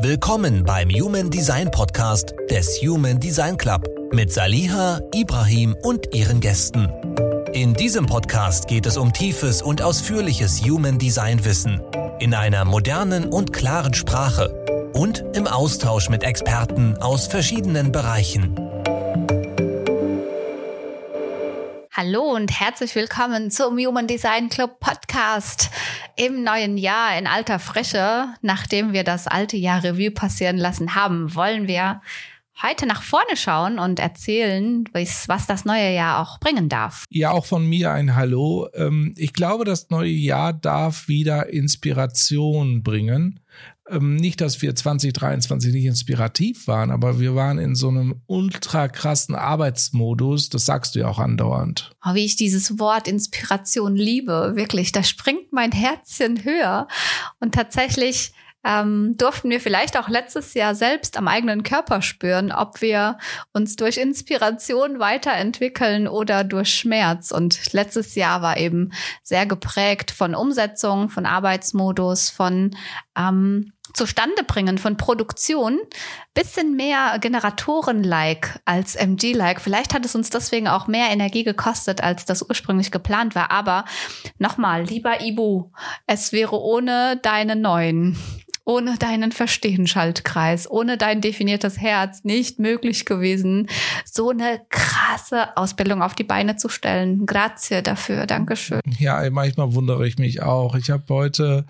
Willkommen beim Human Design Podcast des Human Design Club mit Saliha, Ibrahim und ihren Gästen. In diesem Podcast geht es um tiefes und ausführliches Human Design Wissen in einer modernen und klaren Sprache und im Austausch mit Experten aus verschiedenen Bereichen. Hallo und herzlich willkommen zum Human Design Club Podcast im neuen Jahr in alter Frische. Nachdem wir das alte Jahr Revue passieren lassen haben, wollen wir heute nach vorne schauen und erzählen, was das neue Jahr auch bringen darf. Ja, auch von mir ein Hallo. Ähm, ich glaube, das neue Jahr darf wieder Inspiration bringen. Ähm, nicht, dass wir 2023 nicht inspirativ waren, aber wir waren in so einem ultra krassen Arbeitsmodus. Das sagst du ja auch andauernd. Oh, wie ich dieses Wort Inspiration liebe, wirklich. Da springt mein Herzchen höher. Und tatsächlich ähm, durften wir vielleicht auch letztes Jahr selbst am eigenen Körper spüren, ob wir uns durch Inspiration weiterentwickeln oder durch Schmerz. Und letztes Jahr war eben sehr geprägt von Umsetzung, von Arbeitsmodus, von ähm, zustande bringen von Produktion bisschen mehr Generatoren-like als MG-like. Vielleicht hat es uns deswegen auch mehr Energie gekostet, als das ursprünglich geplant war. Aber nochmal, lieber Ibu, es wäre ohne deine neuen ohne deinen Verstehen-Schaltkreis, ohne dein definiertes Herz nicht möglich gewesen, so eine krasse Ausbildung auf die Beine zu stellen. Grazie dafür, Dankeschön. Ja, manchmal wundere ich mich auch. Ich habe heute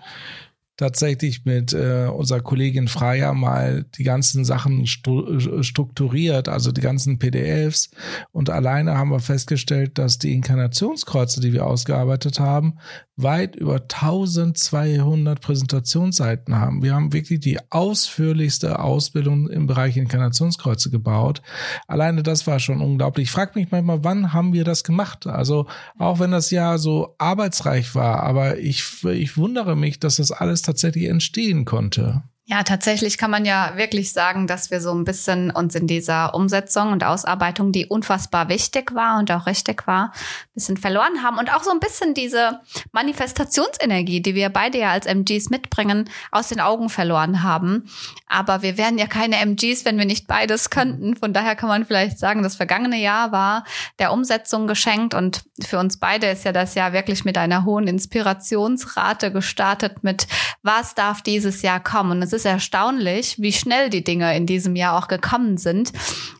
tatsächlich mit äh, unserer Kollegin Freya mal die ganzen Sachen stru strukturiert, also die ganzen PDFs. Und alleine haben wir festgestellt, dass die Inkarnationskreuze, die wir ausgearbeitet haben, weit über 1200 Präsentationsseiten haben. Wir haben wirklich die ausführlichste Ausbildung im Bereich Inkarnationskreuze gebaut. Alleine das war schon unglaublich. Ich frage mich manchmal, wann haben wir das gemacht? Also auch wenn das Jahr so arbeitsreich war, aber ich, ich wundere mich, dass das alles tatsächlich entstehen konnte. Ja, tatsächlich kann man ja wirklich sagen, dass wir so ein bisschen uns in dieser Umsetzung und Ausarbeitung, die unfassbar wichtig war und auch richtig war, ein bisschen verloren haben und auch so ein bisschen diese Manifestationsenergie, die wir beide ja als MGs mitbringen, aus den Augen verloren haben. Aber wir wären ja keine MGs, wenn wir nicht beides könnten. Von daher kann man vielleicht sagen, das vergangene Jahr war der Umsetzung geschenkt und für uns beide ist ja das Jahr wirklich mit einer hohen Inspirationsrate gestartet mit, was darf dieses Jahr kommen? Und es ist erstaunlich, wie schnell die Dinge in diesem Jahr auch gekommen sind.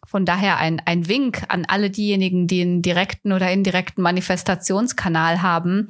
Von daher ein, ein Wink an alle diejenigen, die einen direkten oder indirekten Manifestationskanal haben.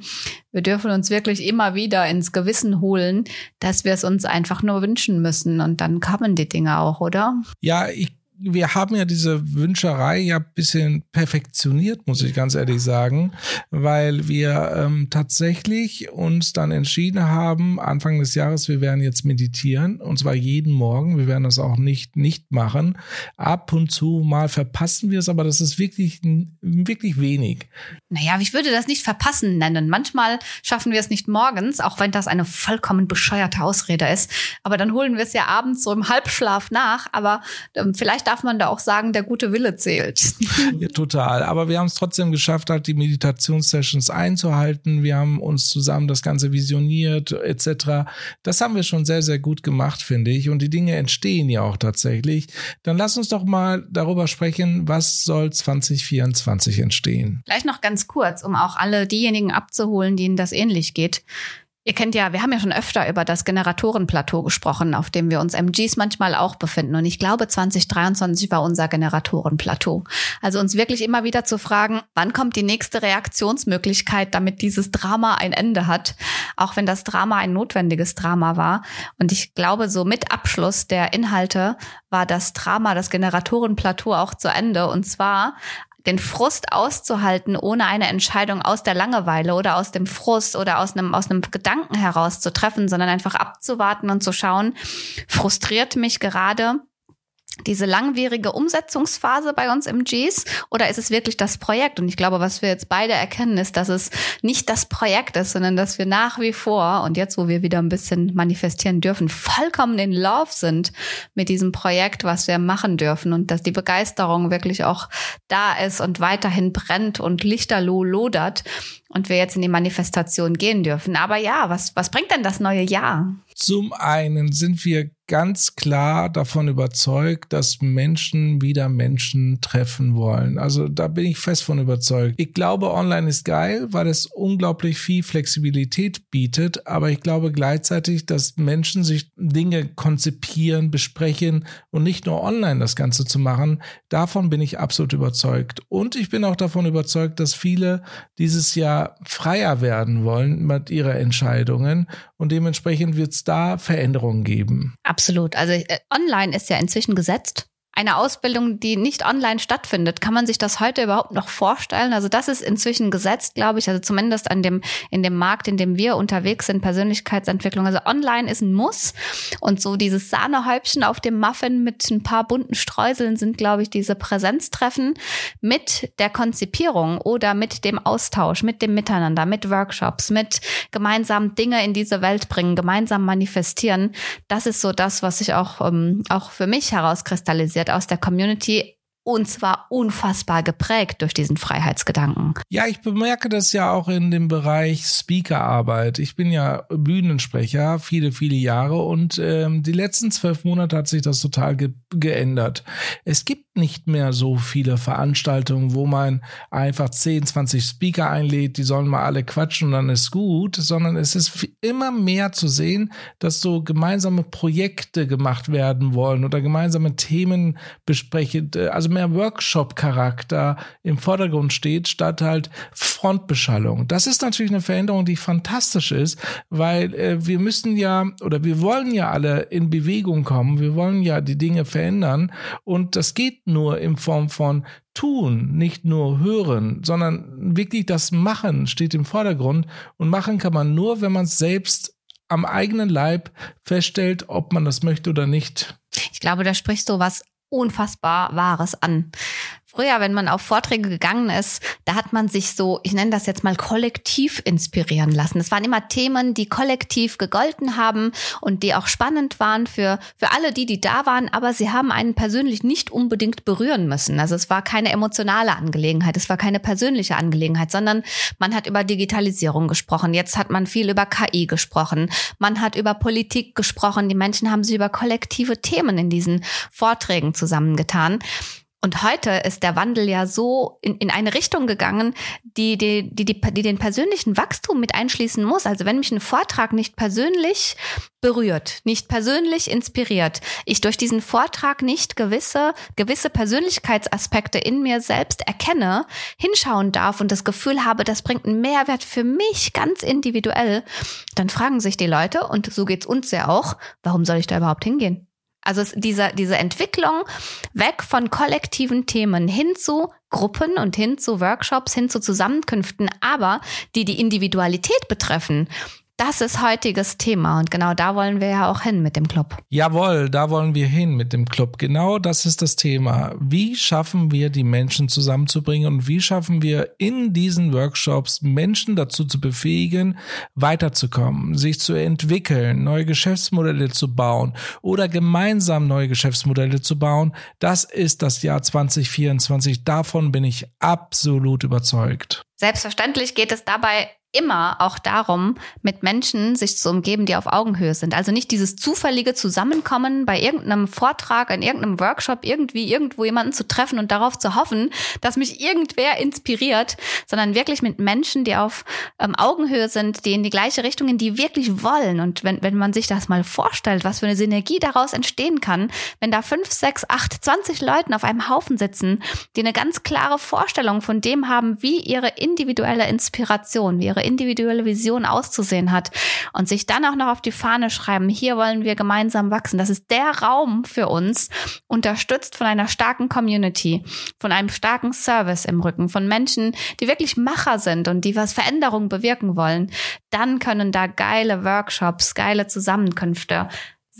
Wir dürfen uns wirklich immer wieder ins Gewissen holen, dass wir es uns einfach nur wünschen müssen und dann kommen die Dinge auch, oder? Ja, ich wir haben ja diese Wünscherei ja bisschen perfektioniert, muss ich ganz ehrlich sagen, weil wir ähm, tatsächlich uns dann entschieden haben, Anfang des Jahres, wir werden jetzt meditieren und zwar jeden Morgen. Wir werden das auch nicht nicht machen. Ab und zu mal verpassen wir es, aber das ist wirklich wirklich wenig. Naja, ich würde das nicht verpassen nennen. Manchmal schaffen wir es nicht morgens, auch wenn das eine vollkommen bescheuerte Ausrede ist. Aber dann holen wir es ja abends so im Halbschlaf nach. Aber ähm, vielleicht darf man da auch sagen, der gute Wille zählt. Ja, total. Aber wir haben es trotzdem geschafft, halt die Meditationssessions einzuhalten. Wir haben uns zusammen das Ganze visioniert, etc. Das haben wir schon sehr, sehr gut gemacht, finde ich. Und die Dinge entstehen ja auch tatsächlich. Dann lass uns doch mal darüber sprechen, was soll 2024 entstehen. Vielleicht noch ganz kurz, um auch alle diejenigen abzuholen, denen das ähnlich geht. Ihr kennt ja, wir haben ja schon öfter über das Generatorenplateau gesprochen, auf dem wir uns MGs manchmal auch befinden. Und ich glaube, 2023 war unser Generatorenplateau. Also uns wirklich immer wieder zu fragen, wann kommt die nächste Reaktionsmöglichkeit, damit dieses Drama ein Ende hat, auch wenn das Drama ein notwendiges Drama war. Und ich glaube, so mit Abschluss der Inhalte war das Drama, das Generatorenplateau auch zu Ende. Und zwar den Frust auszuhalten, ohne eine Entscheidung aus der Langeweile oder aus dem Frust oder aus einem, aus einem Gedanken heraus zu treffen, sondern einfach abzuwarten und zu schauen, frustriert mich gerade diese langwierige Umsetzungsphase bei uns im Gs oder ist es wirklich das Projekt? Und ich glaube, was wir jetzt beide erkennen, ist, dass es nicht das Projekt ist, sondern dass wir nach wie vor und jetzt, wo wir wieder ein bisschen manifestieren dürfen, vollkommen in Love sind mit diesem Projekt, was wir machen dürfen und dass die Begeisterung wirklich auch da ist und weiterhin brennt und lichterloh lodert und wir jetzt in die Manifestation gehen dürfen. Aber ja, was, was bringt denn das neue Jahr? Zum einen sind wir ganz klar davon überzeugt, dass Menschen wieder Menschen treffen wollen. Also da bin ich fest von überzeugt. Ich glaube, online ist geil, weil es unglaublich viel Flexibilität bietet, aber ich glaube gleichzeitig, dass Menschen sich Dinge konzipieren, besprechen und nicht nur online das Ganze zu machen. Davon bin ich absolut überzeugt. Und ich bin auch davon überzeugt, dass viele dieses Jahr freier werden wollen mit ihrer Entscheidungen und dementsprechend wird es da Veränderungen geben. Absolut. Also äh, online ist ja inzwischen gesetzt eine Ausbildung, die nicht online stattfindet. Kann man sich das heute überhaupt noch vorstellen? Also das ist inzwischen gesetzt, glaube ich, also zumindest an dem, in dem Markt, in dem wir unterwegs sind, Persönlichkeitsentwicklung. Also online ist ein Muss. Und so dieses Sahnehäubchen auf dem Muffin mit ein paar bunten Streuseln sind, glaube ich, diese Präsenztreffen mit der Konzipierung oder mit dem Austausch, mit dem Miteinander, mit Workshops, mit gemeinsam Dinge in diese Welt bringen, gemeinsam manifestieren. Das ist so das, was sich auch, ähm, auch für mich herauskristallisiert aus der Community und zwar unfassbar geprägt durch diesen Freiheitsgedanken. Ja, ich bemerke das ja auch in dem Bereich Speakerarbeit. Ich bin ja Bühnensprecher viele, viele Jahre und ähm, die letzten zwölf Monate hat sich das total ge geändert. Es gibt nicht mehr so viele Veranstaltungen, wo man einfach 10, 20 Speaker einlädt, die sollen mal alle quatschen und dann ist gut, sondern es ist immer mehr zu sehen, dass so gemeinsame Projekte gemacht werden wollen oder gemeinsame Themen besprechen, also mehr Workshop-Charakter im Vordergrund steht, statt halt Frontbeschallung. Das ist natürlich eine Veränderung, die fantastisch ist, weil äh, wir müssen ja oder wir wollen ja alle in Bewegung kommen, wir wollen ja die Dinge verändern und das geht nur in Form von tun, nicht nur hören, sondern wirklich das Machen steht im Vordergrund und machen kann man nur, wenn man es selbst am eigenen Leib feststellt, ob man das möchte oder nicht. Ich glaube, da sprichst du was unfassbar Wahres an. Früher, wenn man auf Vorträge gegangen ist, da hat man sich so, ich nenne das jetzt mal kollektiv inspirieren lassen. Es waren immer Themen, die kollektiv gegolten haben und die auch spannend waren für, für alle die, die da waren, aber sie haben einen persönlich nicht unbedingt berühren müssen. Also es war keine emotionale Angelegenheit, es war keine persönliche Angelegenheit, sondern man hat über Digitalisierung gesprochen. Jetzt hat man viel über KI gesprochen. Man hat über Politik gesprochen. Die Menschen haben sich über kollektive Themen in diesen Vorträgen zusammengetan. Und heute ist der Wandel ja so in, in eine Richtung gegangen, die, die, die, die, die den persönlichen Wachstum mit einschließen muss. Also wenn mich ein Vortrag nicht persönlich berührt, nicht persönlich inspiriert, ich durch diesen Vortrag nicht gewisse, gewisse Persönlichkeitsaspekte in mir selbst erkenne, hinschauen darf und das Gefühl habe, das bringt einen Mehrwert für mich ganz individuell, dann fragen sich die Leute, und so geht's uns ja auch, warum soll ich da überhaupt hingehen? Also diese, diese Entwicklung weg von kollektiven Themen hin zu Gruppen und hin zu Workshops, hin zu Zusammenkünften, aber die die Individualität betreffen, das ist heutiges Thema und genau da wollen wir ja auch hin mit dem Club. Jawohl, da wollen wir hin mit dem Club. Genau das ist das Thema. Wie schaffen wir die Menschen zusammenzubringen und wie schaffen wir in diesen Workshops Menschen dazu zu befähigen, weiterzukommen, sich zu entwickeln, neue Geschäftsmodelle zu bauen oder gemeinsam neue Geschäftsmodelle zu bauen. Das ist das Jahr 2024. Davon bin ich absolut überzeugt. Selbstverständlich geht es dabei immer auch darum, mit Menschen sich zu umgeben, die auf Augenhöhe sind. Also nicht dieses zufällige Zusammenkommen bei irgendeinem Vortrag, in irgendeinem Workshop, irgendwie irgendwo jemanden zu treffen und darauf zu hoffen, dass mich irgendwer inspiriert, sondern wirklich mit Menschen, die auf ähm, Augenhöhe sind, die in die gleiche Richtung, in die wirklich wollen. Und wenn, wenn man sich das mal vorstellt, was für eine Synergie daraus entstehen kann, wenn da fünf, sechs, acht, zwanzig Leuten auf einem Haufen sitzen, die eine ganz klare Vorstellung von dem haben, wie ihre individuelle Inspiration, wie ihre ihre individuelle Vision auszusehen hat und sich dann auch noch auf die Fahne schreiben, hier wollen wir gemeinsam wachsen. Das ist der Raum für uns, unterstützt von einer starken Community, von einem starken Service im Rücken, von Menschen, die wirklich Macher sind und die was Veränderung bewirken wollen. Dann können da geile Workshops, geile Zusammenkünfte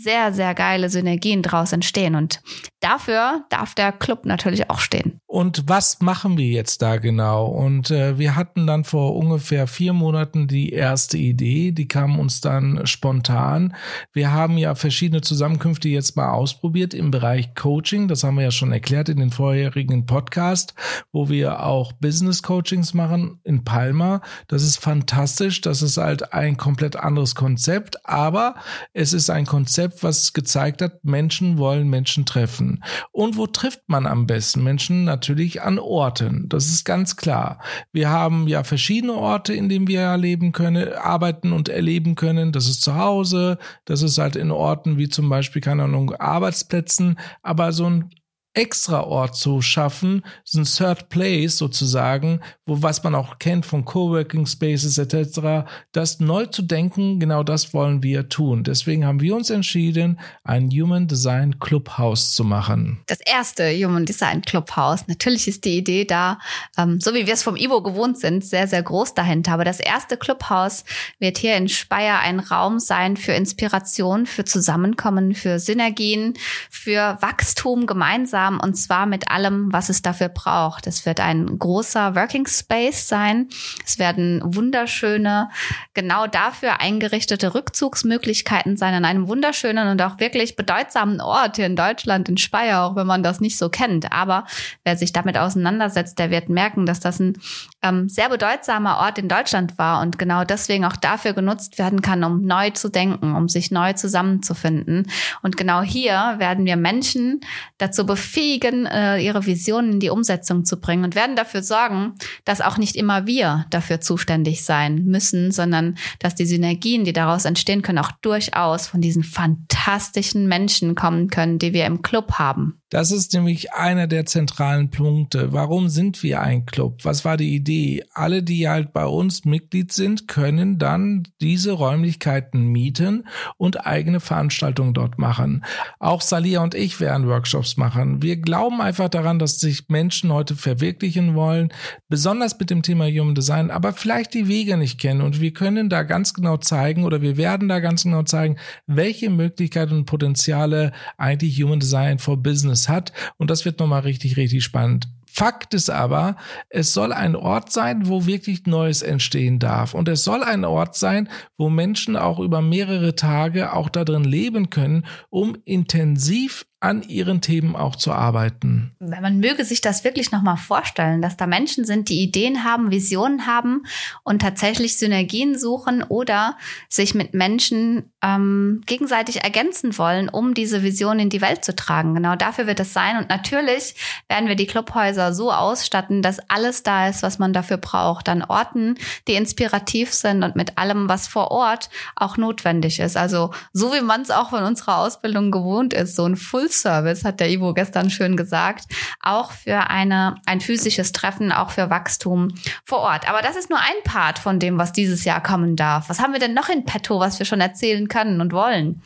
sehr, sehr geile Synergien draus entstehen. Und dafür darf der Club natürlich auch stehen. Und was machen wir jetzt da genau? Und äh, wir hatten dann vor ungefähr vier Monaten die erste Idee, die kam uns dann spontan. Wir haben ja verschiedene Zusammenkünfte jetzt mal ausprobiert im Bereich Coaching. Das haben wir ja schon erklärt in den vorherigen Podcast, wo wir auch Business Coachings machen in Palma. Das ist fantastisch. Das ist halt ein komplett anderes Konzept, aber es ist ein Konzept, was gezeigt hat, Menschen wollen Menschen treffen. Und wo trifft man am besten Menschen? Natürlich an Orten. Das ist ganz klar. Wir haben ja verschiedene Orte, in denen wir leben können, arbeiten und erleben können. Das ist zu Hause, das ist halt in Orten wie zum Beispiel, keine Ahnung, Arbeitsplätzen, aber so ein extra Ort zu schaffen, so ein Third Place sozusagen, wo was man auch kennt von Coworking Spaces etc., das neu zu denken, genau das wollen wir tun. Deswegen haben wir uns entschieden, ein Human Design Clubhouse zu machen. Das erste Human Design Clubhouse. Natürlich ist die Idee da, ähm, so wie wir es vom Ivo gewohnt sind, sehr, sehr groß dahinter. Aber das erste Clubhouse wird hier in Speyer ein Raum sein für Inspiration, für Zusammenkommen, für Synergien, für Wachstum gemeinsam gemeinsam und zwar mit allem, was es dafür braucht. Es wird ein großer Working Space sein. Es werden wunderschöne, genau dafür eingerichtete Rückzugsmöglichkeiten sein an einem wunderschönen und auch wirklich bedeutsamen Ort hier in Deutschland, in Speyer, auch wenn man das nicht so kennt. Aber wer sich damit auseinandersetzt, der wird merken, dass das ein ähm, sehr bedeutsamer Ort in Deutschland war und genau deswegen auch dafür genutzt werden kann, um neu zu denken, um sich neu zusammenzufinden. Und genau hier werden wir Menschen dazu befähigen, befähigen, äh, ihre Visionen in die Umsetzung zu bringen und werden dafür sorgen, dass auch nicht immer wir dafür zuständig sein müssen, sondern dass die Synergien, die daraus entstehen können, auch durchaus von diesen fantastischen Menschen kommen können, die wir im Club haben. Das ist nämlich einer der zentralen Punkte. Warum sind wir ein Club? Was war die Idee? Alle, die halt bei uns Mitglied sind, können dann diese Räumlichkeiten mieten und eigene Veranstaltungen dort machen. Auch Salia und ich werden Workshops machen. Wir glauben einfach daran, dass sich Menschen heute verwirklichen wollen, besonders mit dem Thema Human Design, aber vielleicht die Wege nicht kennen. Und wir können da ganz genau zeigen oder wir werden da ganz genau zeigen, welche Möglichkeiten und Potenziale eigentlich Human Design for Business es hat. Und das wird nochmal richtig, richtig spannend. Fakt ist aber, es soll ein Ort sein, wo wirklich Neues entstehen darf. Und es soll ein Ort sein, wo Menschen auch über mehrere Tage auch da drin leben können, um intensiv an ihren Themen auch zu arbeiten. Man möge sich das wirklich nochmal vorstellen, dass da Menschen sind, die Ideen haben, Visionen haben und tatsächlich Synergien suchen oder sich mit Menschen ähm, gegenseitig ergänzen wollen, um diese Vision in die Welt zu tragen. Genau dafür wird es sein. Und natürlich werden wir die Clubhäuser so ausstatten, dass alles da ist, was man dafür braucht. An Orten, die inspirativ sind und mit allem, was vor Ort auch notwendig ist. Also so wie man es auch von unserer Ausbildung gewohnt ist, so ein Full Service, hat der Ivo gestern schön gesagt, auch für eine, ein physisches Treffen, auch für Wachstum vor Ort. Aber das ist nur ein Part von dem, was dieses Jahr kommen darf. Was haben wir denn noch in petto, was wir schon erzählen können und wollen?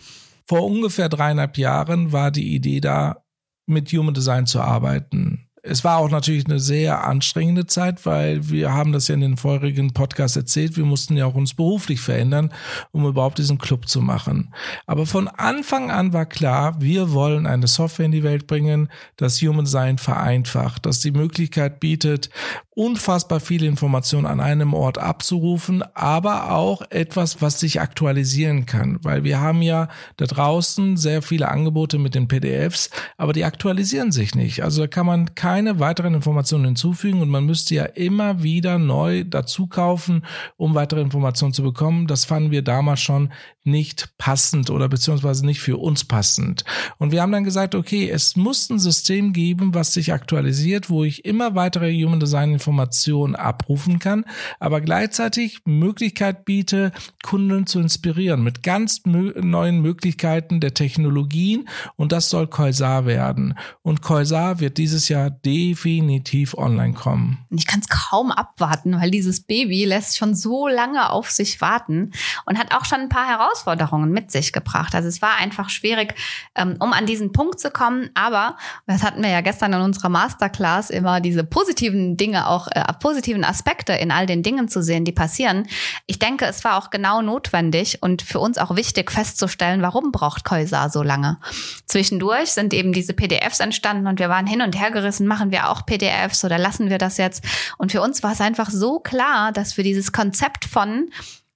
Vor ungefähr dreieinhalb Jahren war die Idee da, mit Human Design zu arbeiten es war auch natürlich eine sehr anstrengende Zeit, weil wir haben das ja in den vorherigen Podcasts erzählt, wir mussten ja auch uns beruflich verändern, um überhaupt diesen Club zu machen. Aber von Anfang an war klar, wir wollen eine Software in die Welt bringen, das Human Design vereinfacht, das die Möglichkeit bietet, unfassbar viele Informationen an einem Ort abzurufen, aber auch etwas, was sich aktualisieren kann, weil wir haben ja da draußen sehr viele Angebote mit den PDFs, aber die aktualisieren sich nicht. Also da kann man keine weiteren Informationen hinzufügen und man müsste ja immer wieder neu dazu kaufen, um weitere Informationen zu bekommen. Das fanden wir damals schon nicht passend oder beziehungsweise nicht für uns passend. Und wir haben dann gesagt, okay, es muss ein System geben, was sich aktualisiert, wo ich immer weitere Human Design Informationen abrufen kann, aber gleichzeitig Möglichkeit biete, Kunden zu inspirieren mit ganz neuen Möglichkeiten der Technologien und das soll Koisar werden. Und Koisar wird dieses Jahr definitiv online kommen. Ich kann es kaum abwarten, weil dieses Baby lässt schon so lange auf sich warten und hat auch schon ein paar Herausforderungen mit sich gebracht. Also es war einfach schwierig, ähm, um an diesen Punkt zu kommen, aber das hatten wir ja gestern in unserer Masterclass immer diese positiven Dinge auch auch äh, positiven Aspekte in all den Dingen zu sehen, die passieren. Ich denke, es war auch genau notwendig und für uns auch wichtig festzustellen, warum braucht Koisa so lange. Zwischendurch sind eben diese PDFs entstanden und wir waren hin und her gerissen, machen wir auch PDFs oder lassen wir das jetzt? Und für uns war es einfach so klar, dass wir dieses Konzept von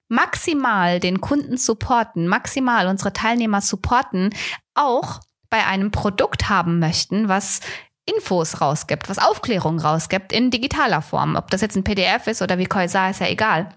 maximal den Kunden supporten, maximal unsere Teilnehmer supporten, auch bei einem Produkt haben möchten, was Infos rausgibt, was Aufklärung rausgibt in digitaler Form. Ob das jetzt ein PDF ist oder wie Koisa, ist ja egal.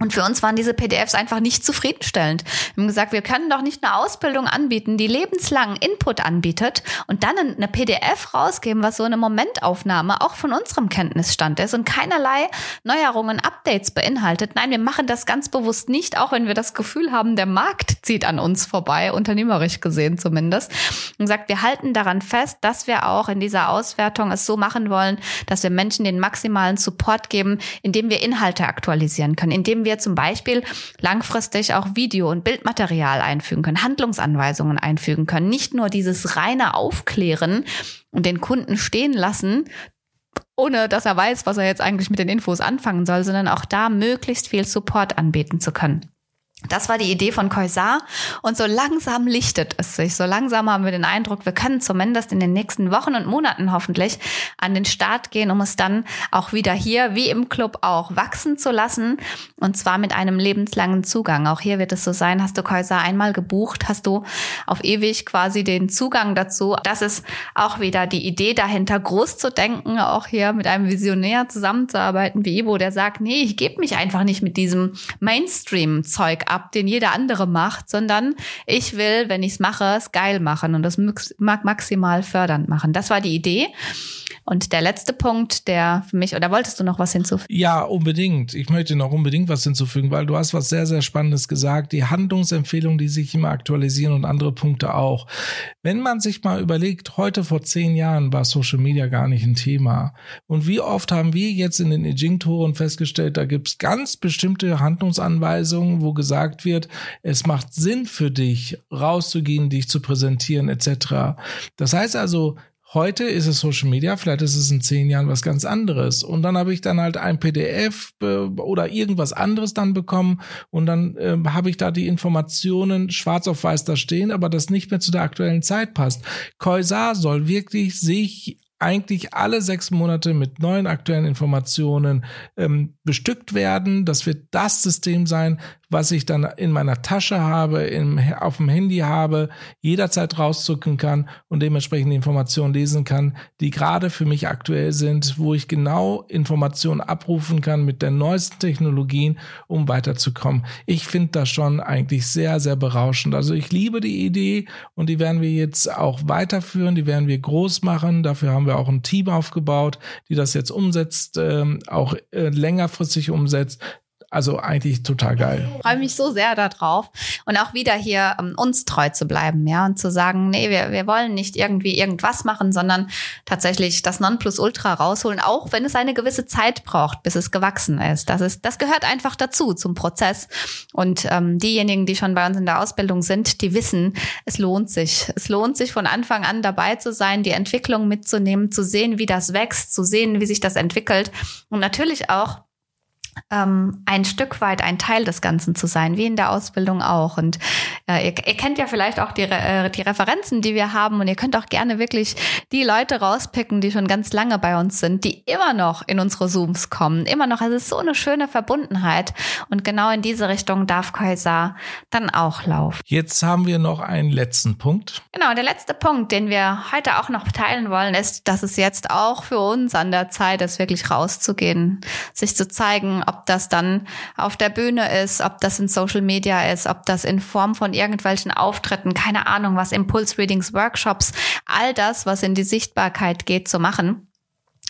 Und für uns waren diese PDFs einfach nicht zufriedenstellend. Wir haben gesagt, wir können doch nicht eine Ausbildung anbieten, die lebenslangen Input anbietet und dann eine PDF rausgeben, was so eine Momentaufnahme auch von unserem Kenntnisstand ist und keinerlei Neuerungen, Updates beinhaltet. Nein, wir machen das ganz bewusst nicht, auch wenn wir das Gefühl haben, der Markt zieht an uns vorbei, unternehmerisch gesehen zumindest. Und sagt, wir halten daran fest, dass wir auch in dieser Auswertung es so machen wollen, dass wir Menschen den maximalen Support geben, indem wir Inhalte aktualisieren können, indem wir wir zum Beispiel langfristig auch Video- und Bildmaterial einfügen können, Handlungsanweisungen einfügen können. Nicht nur dieses reine Aufklären und den Kunden stehen lassen, ohne dass er weiß, was er jetzt eigentlich mit den Infos anfangen soll, sondern auch da möglichst viel Support anbieten zu können. Das war die Idee von Koisar und so langsam lichtet es sich. So langsam haben wir den Eindruck, wir können zumindest in den nächsten Wochen und Monaten hoffentlich an den Start gehen, um es dann auch wieder hier, wie im Club auch, wachsen zu lassen und zwar mit einem lebenslangen Zugang. Auch hier wird es so sein, hast du Koisar einmal gebucht, hast du auf ewig quasi den Zugang dazu. Das ist auch wieder die Idee dahinter, groß zu denken, auch hier mit einem Visionär zusammenzuarbeiten wie Ibo, der sagt, nee, ich gebe mich einfach nicht mit diesem Mainstream-Zeug ab, den jeder andere macht, sondern ich will, wenn ich es mache, es geil machen und das maximal fördernd machen. Das war die Idee. Und der letzte Punkt, der für mich, oder wolltest du noch was hinzufügen? Ja, unbedingt. Ich möchte noch unbedingt was hinzufügen, weil du hast was sehr, sehr Spannendes gesagt. Die Handlungsempfehlungen, die sich immer aktualisieren und andere Punkte auch. Wenn man sich mal überlegt, heute vor zehn Jahren war Social Media gar nicht ein Thema. Und wie oft haben wir jetzt in den Ejing-Toren festgestellt, da gibt es ganz bestimmte Handlungsanweisungen, wo gesagt wird, es macht Sinn für dich, rauszugehen, dich zu präsentieren, etc. Das heißt also, Heute ist es Social Media, vielleicht ist es in zehn Jahren was ganz anderes. Und dann habe ich dann halt ein PDF äh, oder irgendwas anderes dann bekommen und dann äh, habe ich da die Informationen schwarz auf weiß da stehen, aber das nicht mehr zu der aktuellen Zeit passt. Koisa soll wirklich sich eigentlich alle sechs Monate mit neuen aktuellen Informationen ähm, bestückt werden. Das wird das System sein, was ich dann in meiner Tasche habe, im, auf dem Handy habe, jederzeit rauszucken kann und dementsprechend Informationen lesen kann, die gerade für mich aktuell sind, wo ich genau Informationen abrufen kann mit den neuesten Technologien, um weiterzukommen. Ich finde das schon eigentlich sehr, sehr berauschend. Also ich liebe die Idee und die werden wir jetzt auch weiterführen, die werden wir groß machen. Dafür haben wir auch ein Team aufgebaut, die das jetzt umsetzt, ähm, auch äh, längerfristig umsetzt. Also eigentlich total geil. Ich freue mich so sehr darauf und auch wieder hier um, uns treu zu bleiben, ja, und zu sagen, nee, wir, wir wollen nicht irgendwie irgendwas machen, sondern tatsächlich das Nonplusultra rausholen, auch wenn es eine gewisse Zeit braucht, bis es gewachsen ist. Das ist, das gehört einfach dazu zum Prozess. Und ähm, diejenigen, die schon bei uns in der Ausbildung sind, die wissen, es lohnt sich. Es lohnt sich von Anfang an dabei zu sein, die Entwicklung mitzunehmen, zu sehen, wie das wächst, zu sehen, wie sich das entwickelt und natürlich auch ähm, ein Stück weit ein Teil des Ganzen zu sein, wie in der Ausbildung auch. Und äh, ihr, ihr kennt ja vielleicht auch die, äh, die Referenzen, die wir haben. Und ihr könnt auch gerne wirklich die Leute rauspicken, die schon ganz lange bei uns sind, die immer noch in unsere Zooms kommen. Immer noch. Also es ist so eine schöne Verbundenheit. Und genau in diese Richtung darf Kaiser dann auch laufen. Jetzt haben wir noch einen letzten Punkt. Genau, der letzte Punkt, den wir heute auch noch teilen wollen, ist, dass es jetzt auch für uns an der Zeit ist, wirklich rauszugehen, sich zu zeigen, ob das dann auf der Bühne ist, ob das in Social Media ist, ob das in Form von irgendwelchen Auftritten, keine Ahnung, was Impulse-Readings, Workshops, all das, was in die Sichtbarkeit geht, zu machen.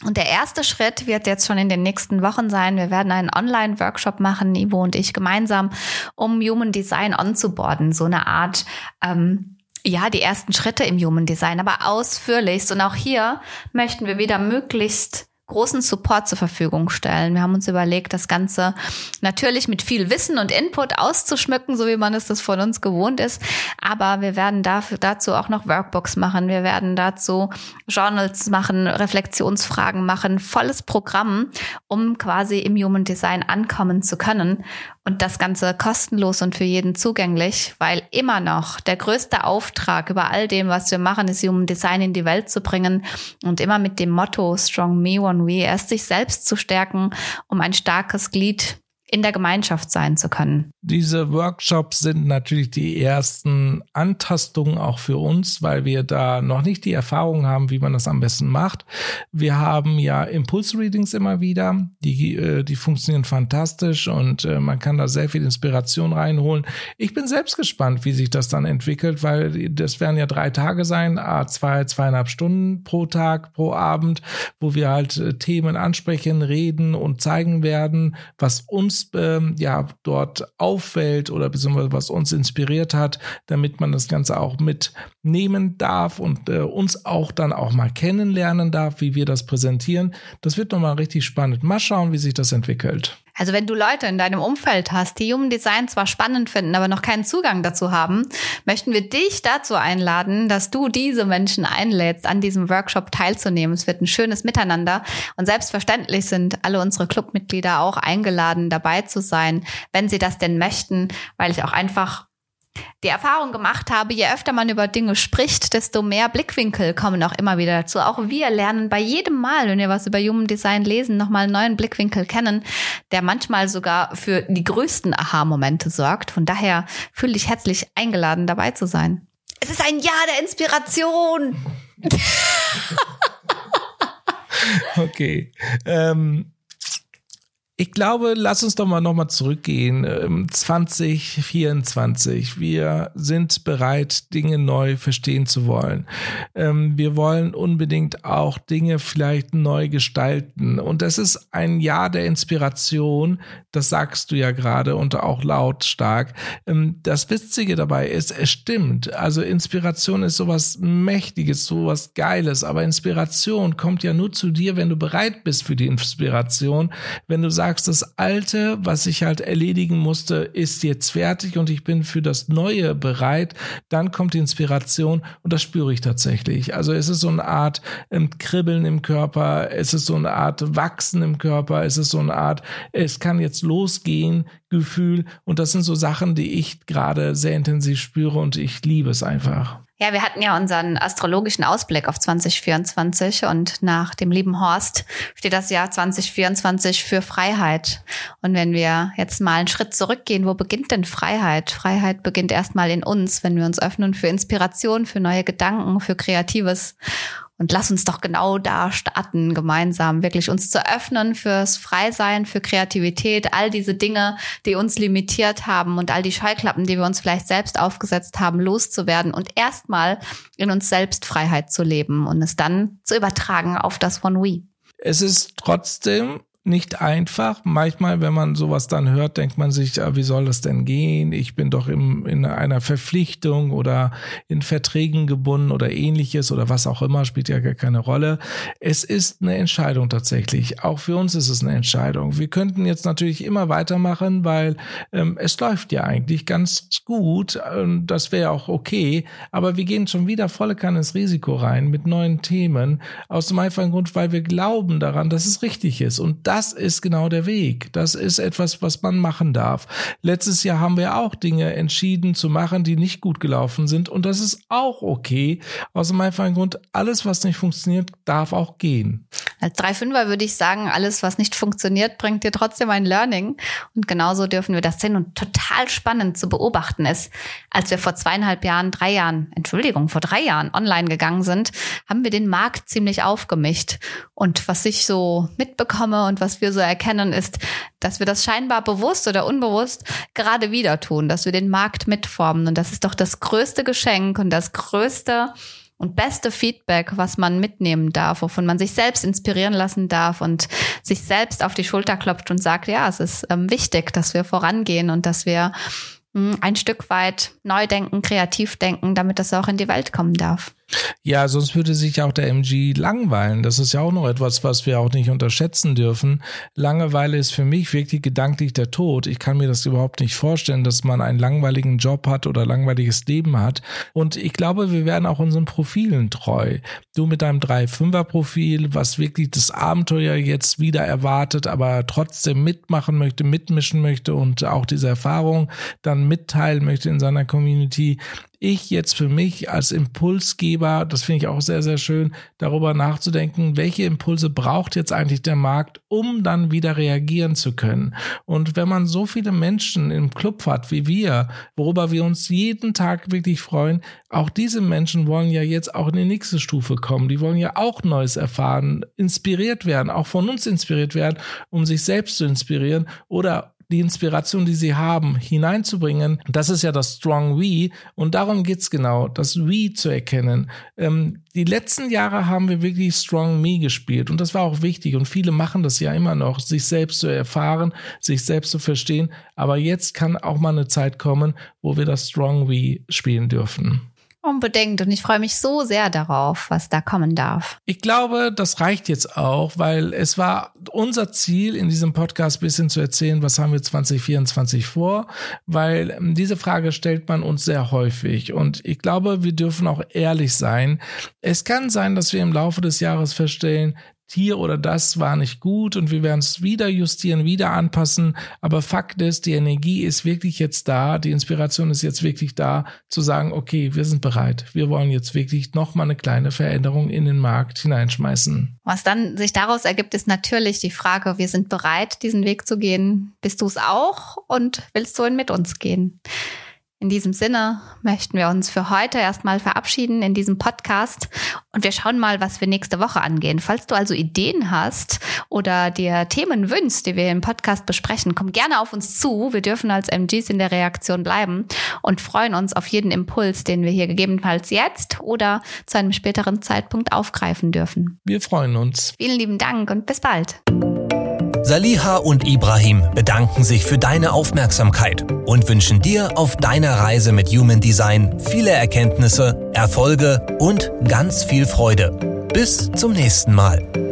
Und der erste Schritt wird jetzt schon in den nächsten Wochen sein. Wir werden einen Online-Workshop machen, Ivo und ich gemeinsam, um Human Design onzuboarden. So eine Art, ähm, ja, die ersten Schritte im Human Design, aber ausführlichst. Und auch hier möchten wir wieder möglichst großen Support zur Verfügung stellen. Wir haben uns überlegt, das Ganze natürlich mit viel Wissen und Input auszuschmücken, so wie man es das von uns gewohnt ist. Aber wir werden dafür, dazu auch noch Workbooks machen. Wir werden dazu Journals machen, Reflexionsfragen machen, volles Programm, um quasi im Human Design ankommen zu können. Und das Ganze kostenlos und für jeden zugänglich, weil immer noch der größte Auftrag über all dem, was wir machen, ist, Human Design in die Welt zu bringen und immer mit dem Motto Strong Me One We, erst sich selbst zu stärken, um ein starkes Glied in der Gemeinschaft sein zu können. Diese Workshops sind natürlich die ersten Antastungen auch für uns, weil wir da noch nicht die Erfahrung haben, wie man das am besten macht. Wir haben ja Impulse-Readings immer wieder, die, äh, die funktionieren fantastisch und äh, man kann da sehr viel Inspiration reinholen. Ich bin selbst gespannt, wie sich das dann entwickelt, weil das werden ja drei Tage sein, zwei, zweieinhalb Stunden pro Tag, pro Abend, wo wir halt äh, Themen ansprechen, reden und zeigen werden, was uns ähm, ja dort auffällt oder beziehungsweise was uns inspiriert hat, damit man das Ganze auch mitnehmen darf und äh, uns auch dann auch mal kennenlernen darf, wie wir das präsentieren. Das wird nochmal richtig spannend. Mal schauen, wie sich das entwickelt. Also wenn du Leute in deinem Umfeld hast, die Human Design zwar spannend finden, aber noch keinen Zugang dazu haben, möchten wir dich dazu einladen, dass du diese Menschen einlädst, an diesem Workshop teilzunehmen. Es wird ein schönes Miteinander und selbstverständlich sind alle unsere Clubmitglieder auch eingeladen, dabei zu sein, wenn sie das denn möchten, weil ich auch einfach die Erfahrung gemacht habe, je öfter man über Dinge spricht, desto mehr Blickwinkel kommen auch immer wieder dazu. Auch wir lernen bei jedem Mal, wenn wir was über Human Design lesen, nochmal einen neuen Blickwinkel kennen, der manchmal sogar für die größten Aha-Momente sorgt. Von daher fühle dich herzlich eingeladen, dabei zu sein. Es ist ein Jahr der Inspiration. okay. Ähm ich glaube, lass uns doch mal nochmal zurückgehen. 2024. Ähm, wir sind bereit, Dinge neu verstehen zu wollen. Ähm, wir wollen unbedingt auch Dinge vielleicht neu gestalten. Und das ist ein Jahr der Inspiration. Das sagst du ja gerade und auch lautstark. Ähm, das Witzige dabei ist, es stimmt. Also Inspiration ist sowas Mächtiges, sowas Geiles. Aber Inspiration kommt ja nur zu dir, wenn du bereit bist für die Inspiration. Wenn du sagst, sagst, das Alte, was ich halt erledigen musste, ist jetzt fertig und ich bin für das Neue bereit, dann kommt die Inspiration und das spüre ich tatsächlich. Also es ist so eine Art ähm, Kribbeln im Körper, es ist so eine Art Wachsen im Körper, es ist so eine Art, es kann jetzt losgehen, Gefühl und das sind so Sachen, die ich gerade sehr intensiv spüre und ich liebe es einfach. Ja, wir hatten ja unseren astrologischen Ausblick auf 2024 und nach dem lieben Horst steht das Jahr 2024 für Freiheit. Und wenn wir jetzt mal einen Schritt zurückgehen, wo beginnt denn Freiheit? Freiheit beginnt erstmal in uns, wenn wir uns öffnen für Inspiration, für neue Gedanken, für Kreatives. Und lass uns doch genau da starten, gemeinsam wirklich uns zu öffnen fürs Freisein, für Kreativität, all diese Dinge, die uns limitiert haben und all die Schallklappen, die wir uns vielleicht selbst aufgesetzt haben, loszuwerden und erstmal in uns selbst Freiheit zu leben und es dann zu übertragen auf das One We. Es ist trotzdem nicht einfach. Manchmal, wenn man sowas dann hört, denkt man sich, ah, wie soll das denn gehen? Ich bin doch im, in einer Verpflichtung oder in Verträgen gebunden oder ähnliches oder was auch immer, spielt ja gar keine Rolle. Es ist eine Entscheidung tatsächlich. Auch für uns ist es eine Entscheidung. Wir könnten jetzt natürlich immer weitermachen, weil ähm, es läuft ja eigentlich ganz gut. Ähm, das wäre auch okay. Aber wir gehen schon wieder volle Kanne ins Risiko rein mit neuen Themen. Aus dem einfachen Grund, weil wir glauben daran, dass es richtig ist. Und das ist genau der Weg. Das ist etwas, was man machen darf. Letztes Jahr haben wir auch Dinge entschieden zu machen, die nicht gut gelaufen sind. Und das ist auch okay. Aus dem einfachen Grund, alles, was nicht funktioniert, darf auch gehen. Als 3-5er würde ich sagen, alles, was nicht funktioniert, bringt dir trotzdem ein Learning. Und genauso dürfen wir das sehen. Und total spannend zu beobachten ist, als wir vor zweieinhalb Jahren, drei Jahren, Entschuldigung, vor drei Jahren online gegangen sind, haben wir den Markt ziemlich aufgemischt. Und was ich so mitbekomme und was wir so erkennen, ist, dass wir das scheinbar bewusst oder unbewusst gerade wieder tun, dass wir den Markt mitformen. Und das ist doch das größte Geschenk und das größte und beste Feedback, was man mitnehmen darf, wovon man sich selbst inspirieren lassen darf und sich selbst auf die Schulter klopft und sagt, ja, es ist ähm, wichtig, dass wir vorangehen und dass wir mh, hm, ein Stück weit neu denken, kreativ denken, damit das auch in die Welt kommen darf. Ja, sonst würde sich auch der MG langweilen. Das ist ja auch noch etwas, was wir auch nicht unterschätzen dürfen. Langeweile ist für mich wirklich gedanklich der Tod. Ich kann mir das überhaupt nicht vorstellen, dass man einen langweiligen Job hat oder langweiliges Leben hat. Und ich glaube, wir werden auch unseren Profilen treu. Du mit deinem 3-5er-Profil, was wirklich das Abenteuer jetzt wieder erwartet, aber trotzdem mitmachen möchte, mitmischen möchte und auch diese Erfahrung dann mitteilen möchte in seiner Community ich jetzt für mich als Impulsgeber, das finde ich auch sehr, sehr schön, darüber nachzudenken, welche Impulse braucht jetzt eigentlich der Markt, um dann wieder reagieren zu können. Und wenn man so viele Menschen im Club hat wie wir, worüber wir uns jeden Tag wirklich freuen, auch diese Menschen wollen ja jetzt auch in die nächste Stufe kommen. Die wollen ja auch Neues erfahren, inspiriert werden, auch von uns inspiriert werden, um sich selbst zu inspirieren oder die Inspiration, die sie haben, hineinzubringen. Das ist ja das Strong We und darum geht's genau, das We zu erkennen. Ähm, die letzten Jahre haben wir wirklich Strong Me gespielt und das war auch wichtig und viele machen das ja immer noch, sich selbst zu erfahren, sich selbst zu verstehen. Aber jetzt kann auch mal eine Zeit kommen, wo wir das Strong We spielen dürfen. Unbedingt. Und ich freue mich so sehr darauf, was da kommen darf. Ich glaube, das reicht jetzt auch, weil es war unser Ziel, in diesem Podcast ein bisschen zu erzählen, was haben wir 2024 vor, weil ähm, diese Frage stellt man uns sehr häufig. Und ich glaube, wir dürfen auch ehrlich sein. Es kann sein, dass wir im Laufe des Jahres feststellen, hier oder das war nicht gut und wir werden es wieder justieren, wieder anpassen. Aber Fakt ist, die Energie ist wirklich jetzt da, die Inspiration ist jetzt wirklich da, zu sagen, okay, wir sind bereit. Wir wollen jetzt wirklich nochmal eine kleine Veränderung in den Markt hineinschmeißen. Was dann sich daraus ergibt, ist natürlich die Frage, wir sind bereit, diesen Weg zu gehen. Bist du es auch und willst du ihn mit uns gehen? In diesem Sinne möchten wir uns für heute erstmal verabschieden in diesem Podcast und wir schauen mal, was wir nächste Woche angehen. Falls du also Ideen hast oder dir Themen wünschst, die wir im Podcast besprechen, komm gerne auf uns zu. Wir dürfen als MGs in der Reaktion bleiben und freuen uns auf jeden Impuls, den wir hier gegebenenfalls jetzt oder zu einem späteren Zeitpunkt aufgreifen dürfen. Wir freuen uns. Vielen lieben Dank und bis bald. Saliha und Ibrahim bedanken sich für deine Aufmerksamkeit und wünschen dir auf deiner Reise mit Human Design viele Erkenntnisse, Erfolge und ganz viel Freude. Bis zum nächsten Mal.